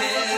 Yeah.